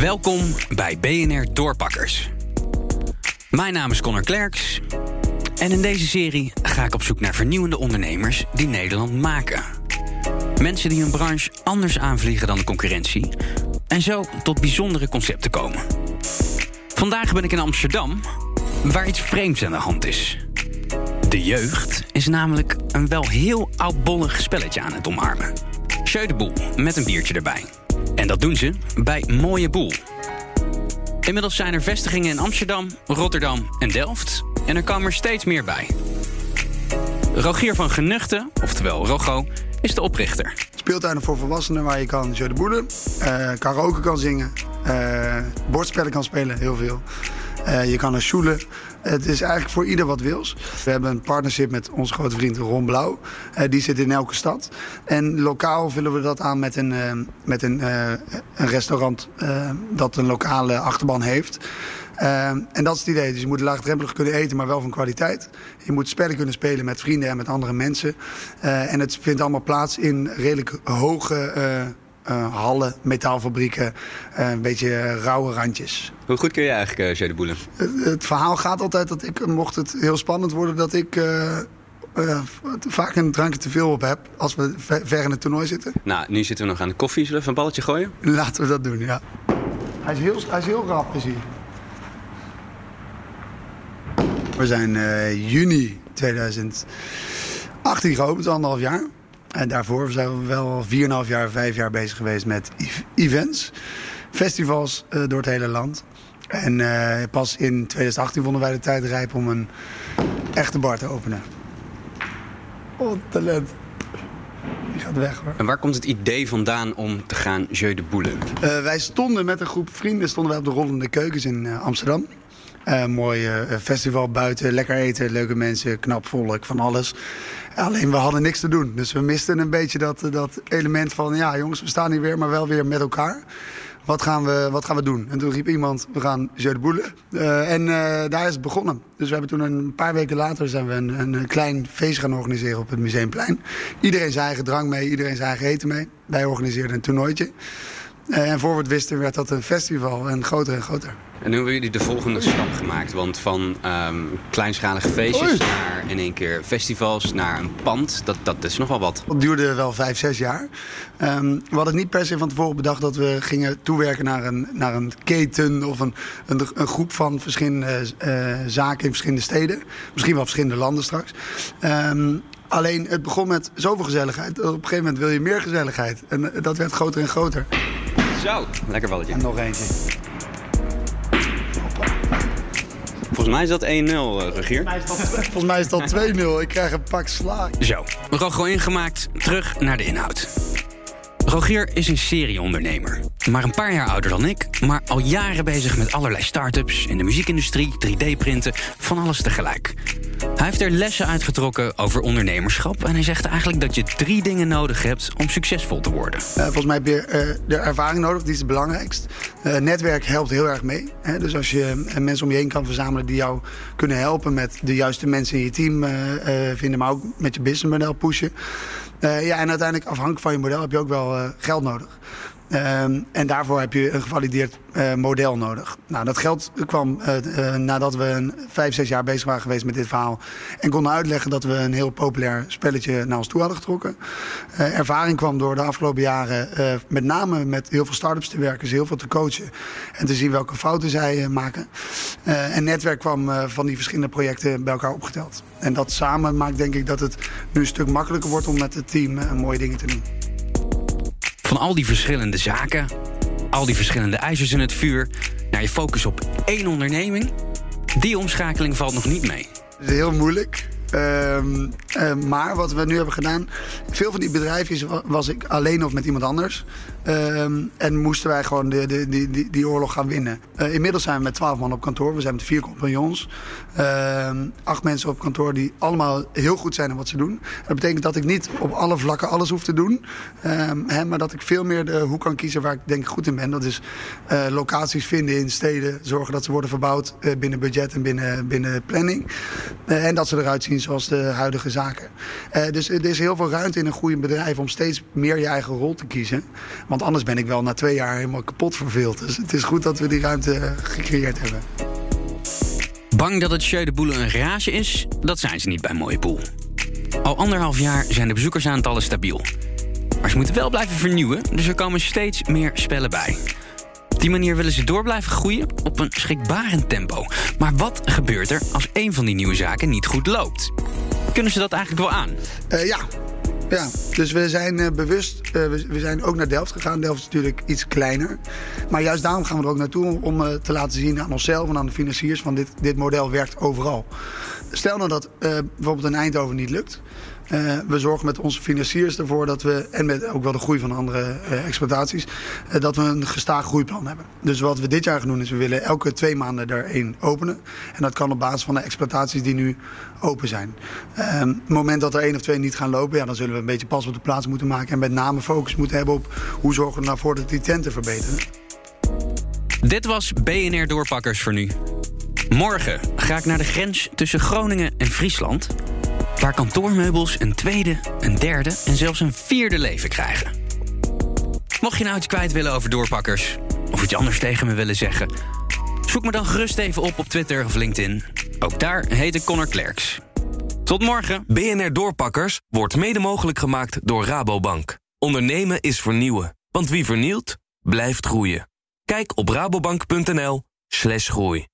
Welkom bij BNR Doorpakkers. Mijn naam is Connor Klerks. En in deze serie ga ik op zoek naar vernieuwende ondernemers die Nederland maken. Mensen die hun branche anders aanvliegen dan de concurrentie. En zo tot bijzondere concepten komen. Vandaag ben ik in Amsterdam, waar iets vreemds aan de hand is. De jeugd is namelijk een wel heel oudbollig spelletje aan het omarmen. Boel met een biertje erbij. En dat doen ze bij Mooie Boel. Inmiddels zijn er vestigingen in Amsterdam, Rotterdam en Delft. En er komen er steeds meer bij. Rogier van Genuchten, oftewel Rogo, is de oprichter. Speeltuinen voor volwassenen waar je kan jeu de boelen, uh, karaoke kan zingen, uh, bordspellen kan spelen, heel veel. Uh, je kan er sjoelen. Het is eigenlijk voor ieder wat wils. We hebben een partnership met onze grote vriend Ron Blauw. Uh, die zit in elke stad. En lokaal vullen we dat aan met een, uh, met een, een restaurant dat een lokale achterban heeft. en dat is het idee. Dus je moet laagdrempelig kunnen eten, maar wel van kwaliteit. Je moet spellen kunnen spelen met vrienden en met andere mensen. en het vindt allemaal plaats in redelijk hoge hallen, metaalfabrieken, uh, een beetje rauwe randjes. Hoe goed kun je eigenlijk uh, Jeu de Boelen? Het, het, verhaal gaat altijd dat ik, mocht het heel spannend worden, dat ik vaak een drankje te veel op heb als we ver in het toernooi zitten. Nou, nu zitten we nog aan de koffie. Zullen we even een balletje gooien? Laten we dat doen, ja. Hij is heel, hij is heel rap, is hij. We zijn juni 2018 geopend, anderhalf jaar. En daarvoor zijn we wel 4,5 jaar, 5 jaar bezig geweest met events. Festivals uh, door het hele land. En uh, pas in 2018 vonden wij de tijd rijp om een echte bar te openen. Oh, talent. Die gaat weg hoor. En waar komt het idee vandaan om te gaan jeu de boelen? Uh, wij stonden met een groep vrienden stonden wij op de rollende keukens in Amsterdam. Uh, mooi festival buiten, lekker eten, leuke mensen, knap volk, van alles. Alleen we hadden niks te doen. Dus we misten een beetje dat, dat element van... ja jongens, we staan hier weer, maar wel weer met elkaar. Wat gaan we, wat gaan we doen? En toen riep iemand, we gaan Jeu de Boele. Uh, en daar is het begonnen. Dus we hebben toen een paar weken later zijn we een, een klein feest gaan organiseren op het Museumplein. Iedereen zijn eigen drank mee, iedereen zijn eigen eten mee. Wij organiseerden een toernooitje. Uh, en voor we het wisten werd dat een festival en groter en groter. En nu hebben jullie de volgende stap gemaakt. Want van um, kleinschalige feestjes Oei. naar in één keer festivals, naar een pand. Dat, dat is nog wel wat. Dat duurde wel vijf, zes jaar. Um, we hadden niet per se van tevoren bedacht dat we gingen toewerken naar een, naar een keten of een, een, een groep van verschillende uh, zaken in verschillende steden. Misschien wel verschillende landen straks. Um, alleen het begon met zoveel gezelligheid. Op een gegeven moment wil je meer gezelligheid. En dat werd groter en groter. Zo, lekker balletje. En nog eentje. Volgens mij is dat 1-0, uh, Regier. Volgens mij is dat 2-0. Ik krijg een pak slaag. Zo, Rogo ingemaakt. Terug naar de inhoud. Rogier is een serieondernemer. Maar een paar jaar ouder dan ik, maar al jaren bezig met allerlei start-ups in de muziekindustrie, 3D-printen, van alles tegelijk. Hij heeft er lessen uitgetrokken over ondernemerschap en hij zegt eigenlijk dat je drie dingen nodig hebt om succesvol te worden. Uh, volgens mij heb je uh, de ervaring nodig, die is het belangrijkst. Uh, netwerk helpt heel erg mee. Hè? Dus als je mensen om je heen kan verzamelen die jou kunnen helpen met de juiste mensen in je team vinden, maar ook met je businessmodel pushen. Uh, ja, en uiteindelijk afhankelijk van je model heb je ook wel uh, geld nodig. Um, en daarvoor heb je een gevalideerd uh, model nodig. Nou, dat geld kwam uh, nadat we een, vijf, zes jaar bezig waren geweest met dit verhaal. En konden uitleggen dat we een heel populair spelletje naar ons toe hadden getrokken. ervaring kwam door de afgelopen jaren met name met heel veel start-ups te werken. Dus heel veel te coachen. En te zien welke fouten zij maken. en netwerk kwam van die verschillende projecten bij elkaar opgeteld. En dat samen maakt denk ik dat het nu een stuk makkelijker wordt om met het team mooie dingen te doen. Van al die verschillende zaken, al die verschillende ijzers in het vuur, naar je focus op één onderneming. Die omschakeling valt nog niet mee. Het is heel moeilijk. Um, uh, maar wat we nu hebben gedaan, veel van die bedrijfjes was ik alleen of met iemand anders. Um, en moesten wij gewoon de, de, die, die, oorlog gaan winnen. Uh, inmiddels zijn we met twaalf man op kantoor. We zijn met vier compagnons. Acht mensen op kantoor die allemaal heel goed zijn in wat ze doen. Dat betekent dat ik niet op alle vlakken alles hoef te doen. Hè, maar dat ik veel meer de hoek kan kiezen waar ik denk goed in ben. Dat is eh, locaties vinden in steden. Zorgen dat ze worden verbouwd binnen budget en binnen, binnen planning. en dat ze eruit zien zoals de huidige zaken. Uh, dus er is heel veel ruimte in een goede bedrijf om steeds meer je eigen rol te kiezen. Want anders ben ik wel na twee jaar helemaal kapot verveeld. Dus het is goed dat we die ruimte gecreëerd hebben. Bang dat het Jeu de een rage is? Dat zijn ze niet bij Mooie Poel. Al anderhalf jaar zijn de bezoekersaantallen stabiel. Maar ze moeten wel blijven vernieuwen, dus er komen steeds meer spellen bij. Op die manier willen ze door blijven groeien op een schrikbarend tempo. Maar wat gebeurt er als een van die nieuwe zaken niet goed loopt? Kunnen ze dat eigenlijk wel aan? Uh, ja, ja, dus we zijn uh, bewust, uh, we, zijn ook naar Delft gegaan. Delft is natuurlijk iets kleiner. Maar juist daarom gaan we er ook naartoe om te laten zien aan onszelf en aan de financiers van dit, dit model werkt overal. Stel nou dat bijvoorbeeld in Eindhoven niet lukt. Uh, we zorgen met onze financiers ervoor dat we, en met ook wel de groei van andere uh, exploitaties, uh, dat we een gestaag groeiplan hebben. Dus wat we dit jaar gaan doen is we willen elke twee maanden er één openen. En dat kan op basis van de exploitaties die nu open zijn. Ehm, het moment dat er één of twee niet gaan lopen, ja, dan zullen we een beetje pas op de plaats moeten maken. En met name focus moeten hebben op hoe zorgen we ervoor dat die tenten verbeteren. Dit was BNR Doorpakkers voor nu. Morgen ga ik naar de grens tussen Groningen en Friesland waar kantoormeubels een tweede, een derde en zelfs een vierde leven krijgen. Mocht je nou iets kwijt willen over doorpakkers, of iets anders tegen me willen zeggen, zoek me dan gerust even op op Twitter of LinkedIn. Ook daar heet ik Connor Klerks. Tot morgen. BNR Doorpakkers wordt mede mogelijk gemaakt door Rabobank. Ondernemen is vernieuwen, want wie vernielt, blijft groeien. Kijk op rabobank.nl/groei.